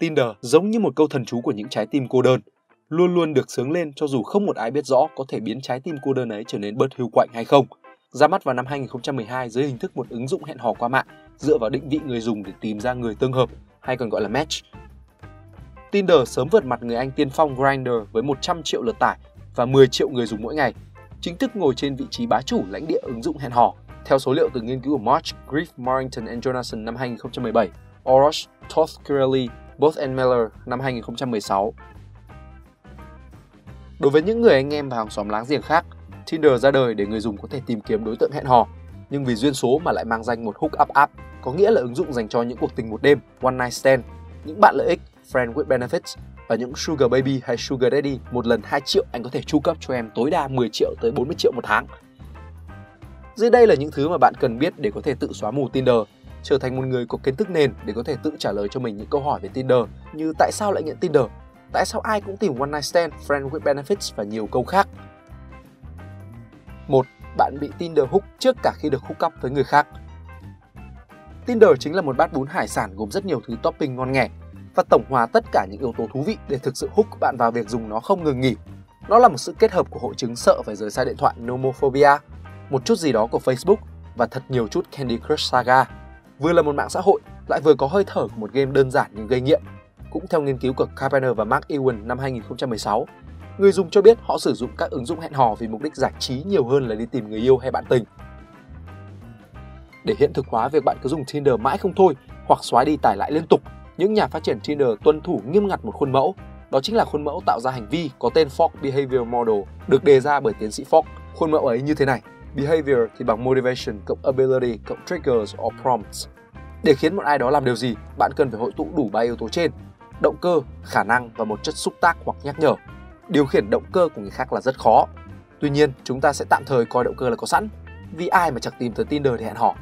Tinder giống như một câu thần chú của những trái tim cô đơn, luôn luôn được sướng lên cho dù không một ai biết rõ có thể biến trái tim cô đơn ấy trở nên bớt hưu quạnh hay không. Ra mắt vào năm 2012 dưới hình thức một ứng dụng hẹn hò qua mạng dựa vào định vị người dùng để tìm ra người tương hợp hay còn gọi là match. Tinder sớm vượt mặt người Anh tiên phong Grindr với 100 triệu lượt tải và 10 triệu người dùng mỗi ngày, chính thức ngồi trên vị trí bá chủ lãnh địa ứng dụng hẹn hò. Theo số liệu từ nghiên cứu của March, Griff, Morrington and Jonathan năm 2017, Oroch, Toth Kirelli, Both and Miller năm 2016. Đối với những người anh em và hàng xóm láng giềng khác, Tinder ra đời để người dùng có thể tìm kiếm đối tượng hẹn hò, nhưng vì duyên số mà lại mang danh một hook up app, có nghĩa là ứng dụng dành cho những cuộc tình một đêm, one night stand, những bạn lợi ích, friend with benefits và những sugar baby hay sugar daddy một lần 2 triệu anh có thể chu cấp cho em tối đa 10 triệu tới 40 triệu một tháng. Dưới đây là những thứ mà bạn cần biết để có thể tự xóa mù Tinder, trở thành một người có kiến thức nền để có thể tự trả lời cho mình những câu hỏi về Tinder như tại sao lại nghiện Tinder, tại sao ai cũng tìm one night stand, friend with benefits và nhiều câu khác. một Bạn bị Tinder hook trước cả khi được hook up với người khác. Tinder chính là một bát bún hải sản gồm rất nhiều thứ topping ngon nghẻ và tổng hòa tất cả những yếu tố thú vị để thực sự hook bạn vào việc dùng nó không ngừng nghỉ. Nó là một sự kết hợp của hội chứng sợ phải rời xa điện thoại nomophobia, một chút gì đó của Facebook và thật nhiều chút Candy Crush Saga. Vừa là một mạng xã hội, lại vừa có hơi thở của một game đơn giản nhưng gây nghiện. Cũng theo nghiên cứu của Carpenter và Mark Ewan năm 2016, người dùng cho biết họ sử dụng các ứng dụng hẹn hò vì mục đích giải trí nhiều hơn là đi tìm người yêu hay bạn tình. Để hiện thực hóa việc bạn cứ dùng Tinder mãi không thôi hoặc xóa đi tải lại liên tục, những nhà phát triển Tinder tuân thủ nghiêm ngặt một khuôn mẫu. Đó chính là khuôn mẫu tạo ra hành vi có tên Fogg Behavior Model được đề ra bởi tiến sĩ Fogg. Khuôn mẫu ấy như thế này. Behavior thì bằng motivation cộng ability cộng triggers or prompts. Để khiến một ai đó làm điều gì, bạn cần phải hội tụ đủ ba yếu tố trên: động cơ, khả năng và một chất xúc tác hoặc nhắc nhở. Điều khiển động cơ của người khác là rất khó. Tuy nhiên, chúng ta sẽ tạm thời coi động cơ là có sẵn, vì ai mà chẳng tìm tới Tinder để hẹn hò.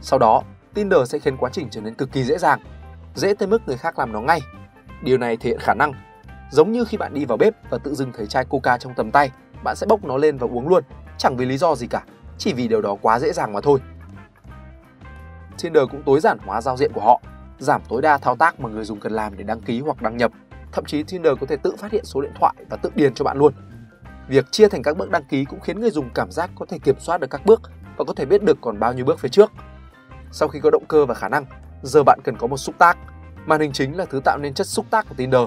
Sau đó, Tinder sẽ khiến quá trình trở nên cực kỳ dễ dàng, dễ tới mức người khác làm nó ngay. Điều này thể hiện khả năng. Giống như khi bạn đi vào bếp và tự dưng thấy chai coca trong tầm tay, bạn sẽ bốc nó lên và uống luôn, chẳng vì lý do gì cả, chỉ vì điều đó quá dễ dàng mà thôi. Tinder cũng tối giản hóa giao diện của họ, giảm tối đa thao tác mà người dùng cần làm để đăng ký hoặc đăng nhập. Thậm chí Tinder có thể tự phát hiện số điện thoại và tự điền cho bạn luôn. Việc chia thành các bước đăng ký cũng khiến người dùng cảm giác có thể kiểm soát được các bước và có thể biết được còn bao nhiêu bước phía trước. Sau khi có động cơ và khả năng, giờ bạn cần có một xúc tác. Màn hình chính là thứ tạo nên chất xúc tác của Tinder.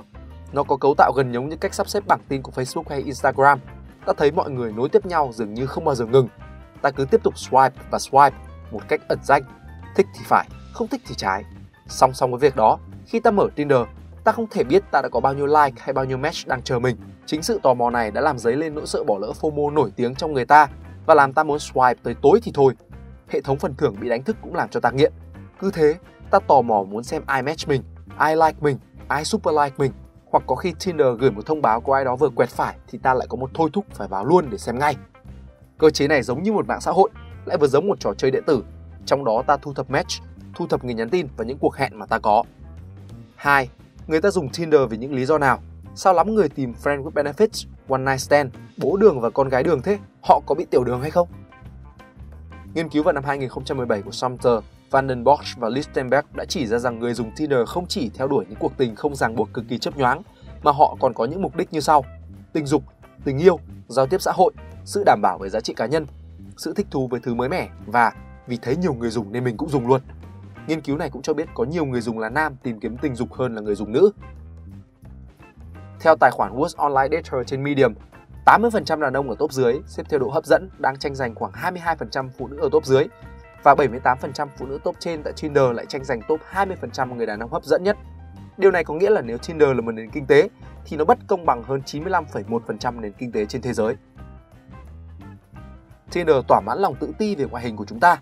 Nó có cấu tạo gần giống như cách sắp xếp bảng tin của Facebook hay Instagram. Ta thấy mọi người nối tiếp nhau dường như không bao giờ ngừng. Ta cứ tiếp tục swipe và swipe một cách ẩn danh. Thích thì phải, không thích thì trái. Song song với việc đó, khi ta mở Tinder, ta không thể biết ta đã có bao nhiêu like hay bao nhiêu match đang chờ mình. Chính sự tò mò này đã làm dấy lên nỗi sợ bỏ lỡ FOMO nổi tiếng trong người ta và làm ta muốn swipe tới tối thì thôi. Hệ thống phần thưởng bị đánh thức cũng làm cho ta nghiện. Cứ thế, ta tò mò muốn xem ai match mình, ai like mình, ai super like mình. Hoặc có khi Tinder gửi một thông báo có ai đó vừa quẹt phải thì ta lại có một thôi thúc phải vào luôn để xem ngay. Cơ chế này giống như một mạng xã hội, lại vừa giống một trò chơi điện tử. Trong đó ta thu thập match, thu thập người nhắn tin và những cuộc hẹn mà ta có. 2. Người ta dùng Tinder vì những lý do nào? Sao lắm người tìm friend with benefits, one night stand, bố đường và con gái đường thế? Họ có bị tiểu đường hay không? Nghiên cứu vào năm 2017 của Sumter, Van Bosch và Lichtenberg đã chỉ ra rằng người dùng Tinder không chỉ theo đuổi những cuộc tình không ràng buộc cực kỳ chấp nhoáng, mà họ còn có những mục đích như sau: tình dục, tình yêu, giao tiếp xã hội, sự đảm bảo về giá trị cá nhân, sự thích thú với thứ mới mẻ và vì thấy nhiều người dùng nên mình cũng dùng luôn. Nghiên cứu này cũng cho biết có nhiều người dùng là nam tìm kiếm tình dục hơn là người dùng nữ. Theo tài khoản Worst Online Dater trên Medium, 80% đàn ông ở top dưới xếp theo độ hấp dẫn đang tranh giành khoảng 22% phụ nữ ở top dưới và 78% phụ nữ top trên tại Tinder lại tranh giành top 20% người đàn ông hấp dẫn nhất. Điều này có nghĩa là nếu Tinder là một nền kinh tế thì nó bất công bằng hơn 95,1% nền kinh tế trên thế giới. Tinder thỏa mãn lòng tự ti về ngoại hình của chúng ta.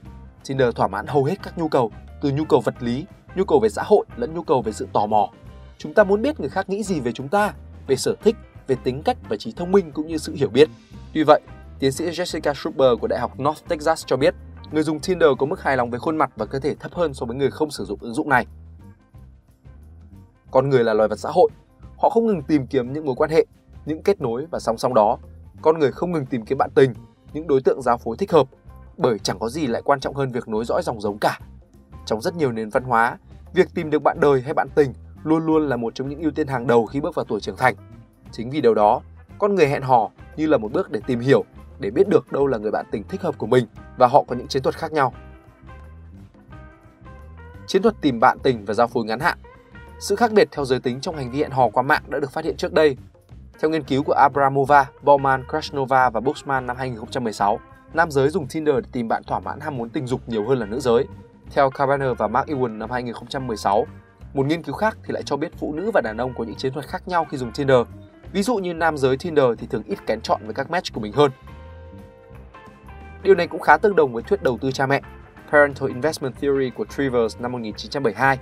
Tinder thỏa mãn hầu hết các nhu cầu, từ nhu cầu vật lý, nhu cầu về xã hội lẫn nhu cầu về sự tò mò. Chúng ta muốn biết người khác nghĩ gì về chúng ta, về sở thích, về tính cách và trí thông minh cũng như sự hiểu biết. Tuy vậy, tiến sĩ Jessica Schruber của Đại học North Texas cho biết, người dùng Tinder có mức hài lòng về khuôn mặt và cơ thể thấp hơn so với người không sử dụng ứng dụng này. Con người là loài vật xã hội, họ không ngừng tìm kiếm những mối quan hệ, những kết nối và song song đó, con người không ngừng tìm kiếm bạn tình, những đối tượng giao phối thích hợp, bởi chẳng có gì lại quan trọng hơn việc nối dõi dòng giống cả. Trong rất nhiều nền văn hóa, việc tìm được bạn đời hay bạn tình luôn luôn là một trong những ưu tiên hàng đầu khi bước vào tuổi trưởng thành. Chính vì điều đó, con người hẹn hò như là một bước để tìm hiểu, để biết được đâu là người bạn tình thích hợp của mình và họ có những chiến thuật khác nhau. Chiến thuật tìm bạn tình và giao phối ngắn hạn sự khác biệt theo giới tính trong hành vi hẹn hò qua mạng đã được phát hiện trước đây. Theo nghiên cứu của Abramova, Bauman, Krasnova và Buxman năm 2016, nam giới dùng Tinder để tìm bạn thỏa mãn ham muốn tình dục nhiều hơn là nữ giới. Theo Carbaner và Mark Ewan năm 2016, một nghiên cứu khác thì lại cho biết phụ nữ và đàn ông có những chiến thuật khác nhau khi dùng Tinder. Ví dụ như nam giới Tinder thì thường ít kén chọn với các match của mình hơn. Điều này cũng khá tương đồng với thuyết đầu tư cha mẹ, Parental Investment Theory của Trivers năm 1972,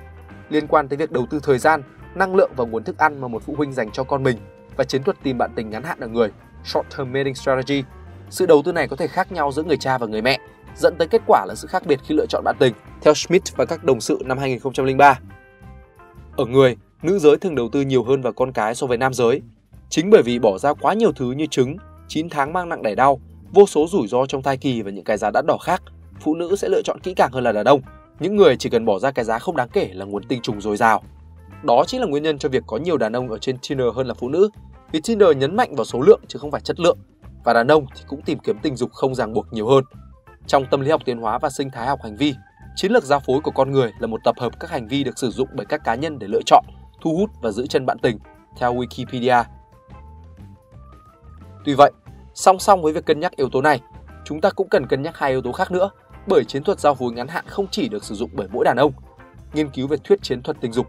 liên quan tới việc đầu tư thời gian, năng lượng và nguồn thức ăn mà một phụ huynh dành cho con mình và chiến thuật tìm bạn tình ngắn hạn ở người, short term mating strategy. Sự đầu tư này có thể khác nhau giữa người cha và người mẹ, dẫn tới kết quả là sự khác biệt khi lựa chọn bạn tình, theo Schmidt và các đồng sự năm 2003. Ở người, nữ giới thường đầu tư nhiều hơn vào con cái so với nam giới. Chính bởi vì bỏ ra quá nhiều thứ như trứng, 9 tháng mang nặng đẻ đau, vô số rủi ro trong thai kỳ và những cái giá đắt đỏ khác, phụ nữ sẽ lựa chọn kỹ càng hơn là đàn ông. Những người chỉ cần bỏ ra cái giá không đáng kể là nguồn tinh trùng dồi dào. Đó chính là nguyên nhân cho việc có nhiều đàn ông ở trên Tinder hơn là phụ nữ. Vì Tinder nhấn mạnh vào số lượng chứ không phải chất lượng. Và đàn ông thì cũng tìm kiếm tình dục không ràng buộc nhiều hơn. Trong tâm lý học tiến hóa và sinh thái học hành vi, chiến lược giao phối của con người là một tập hợp các hành vi được sử dụng bởi các cá nhân để lựa chọn, thu hút và giữ chân bạn tình, theo Wikipedia. Tuy vậy, song song với việc cân nhắc yếu tố này, chúng ta cũng cần cân nhắc hai yếu tố khác nữa bởi chiến thuật giao phối ngắn hạn không chỉ được sử dụng bởi mỗi đàn ông. Nghiên cứu về thuyết chiến thuật tình dục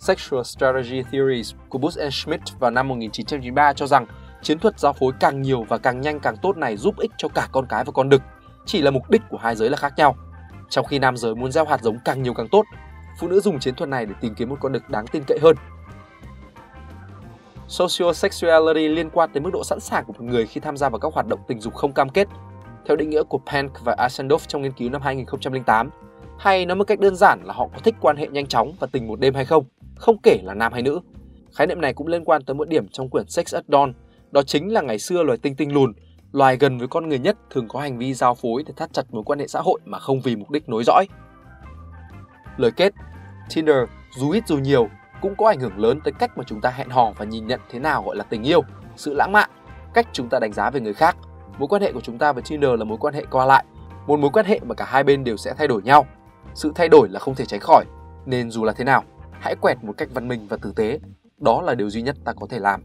Sexual Strategy Theories của Bush and Schmidt vào năm 1993 cho rằng chiến thuật giao phối càng nhiều và càng nhanh càng tốt này giúp ích cho cả con cái và con đực, chỉ là mục đích của hai giới là khác nhau. Trong khi nam giới muốn gieo hạt giống càng nhiều càng tốt, phụ nữ dùng chiến thuật này để tìm kiếm một con đực đáng tin cậy hơn. Sociosexuality liên quan tới mức độ sẵn sàng của một người khi tham gia vào các hoạt động tình dục không cam kết theo định nghĩa của Pank và Asendorf trong nghiên cứu năm 2008. Hay nói một cách đơn giản là họ có thích quan hệ nhanh chóng và tình một đêm hay không, không kể là nam hay nữ. Khái niệm này cũng liên quan tới một điểm trong quyển Sex at Dawn, đó chính là ngày xưa loài tinh tinh lùn, loài gần với con người nhất thường có hành vi giao phối để thắt chặt mối quan hệ xã hội mà không vì mục đích nối dõi. Lời kết, Tinder dù ít dù nhiều cũng có ảnh hưởng lớn tới cách mà chúng ta hẹn hò và nhìn nhận thế nào gọi là tình yêu, sự lãng mạn, cách chúng ta đánh giá về người khác – mối quan hệ của chúng ta với Tinder là mối quan hệ qua lại, một mối quan hệ mà cả hai bên đều sẽ thay đổi nhau. Sự thay đổi là không thể tránh khỏi, nên dù là thế nào, hãy quẹt một cách văn minh và tử tế. Đó là điều duy nhất ta có thể làm.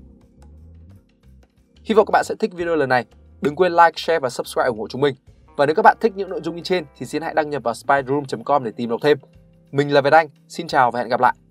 Hy vọng các bạn sẽ thích video lần này. Đừng quên like, share và subscribe ủng hộ chúng mình. Và nếu các bạn thích những nội dung như trên thì xin hãy đăng nhập vào spyroom.com để tìm đọc thêm. Mình là Việt Anh, xin chào và hẹn gặp lại.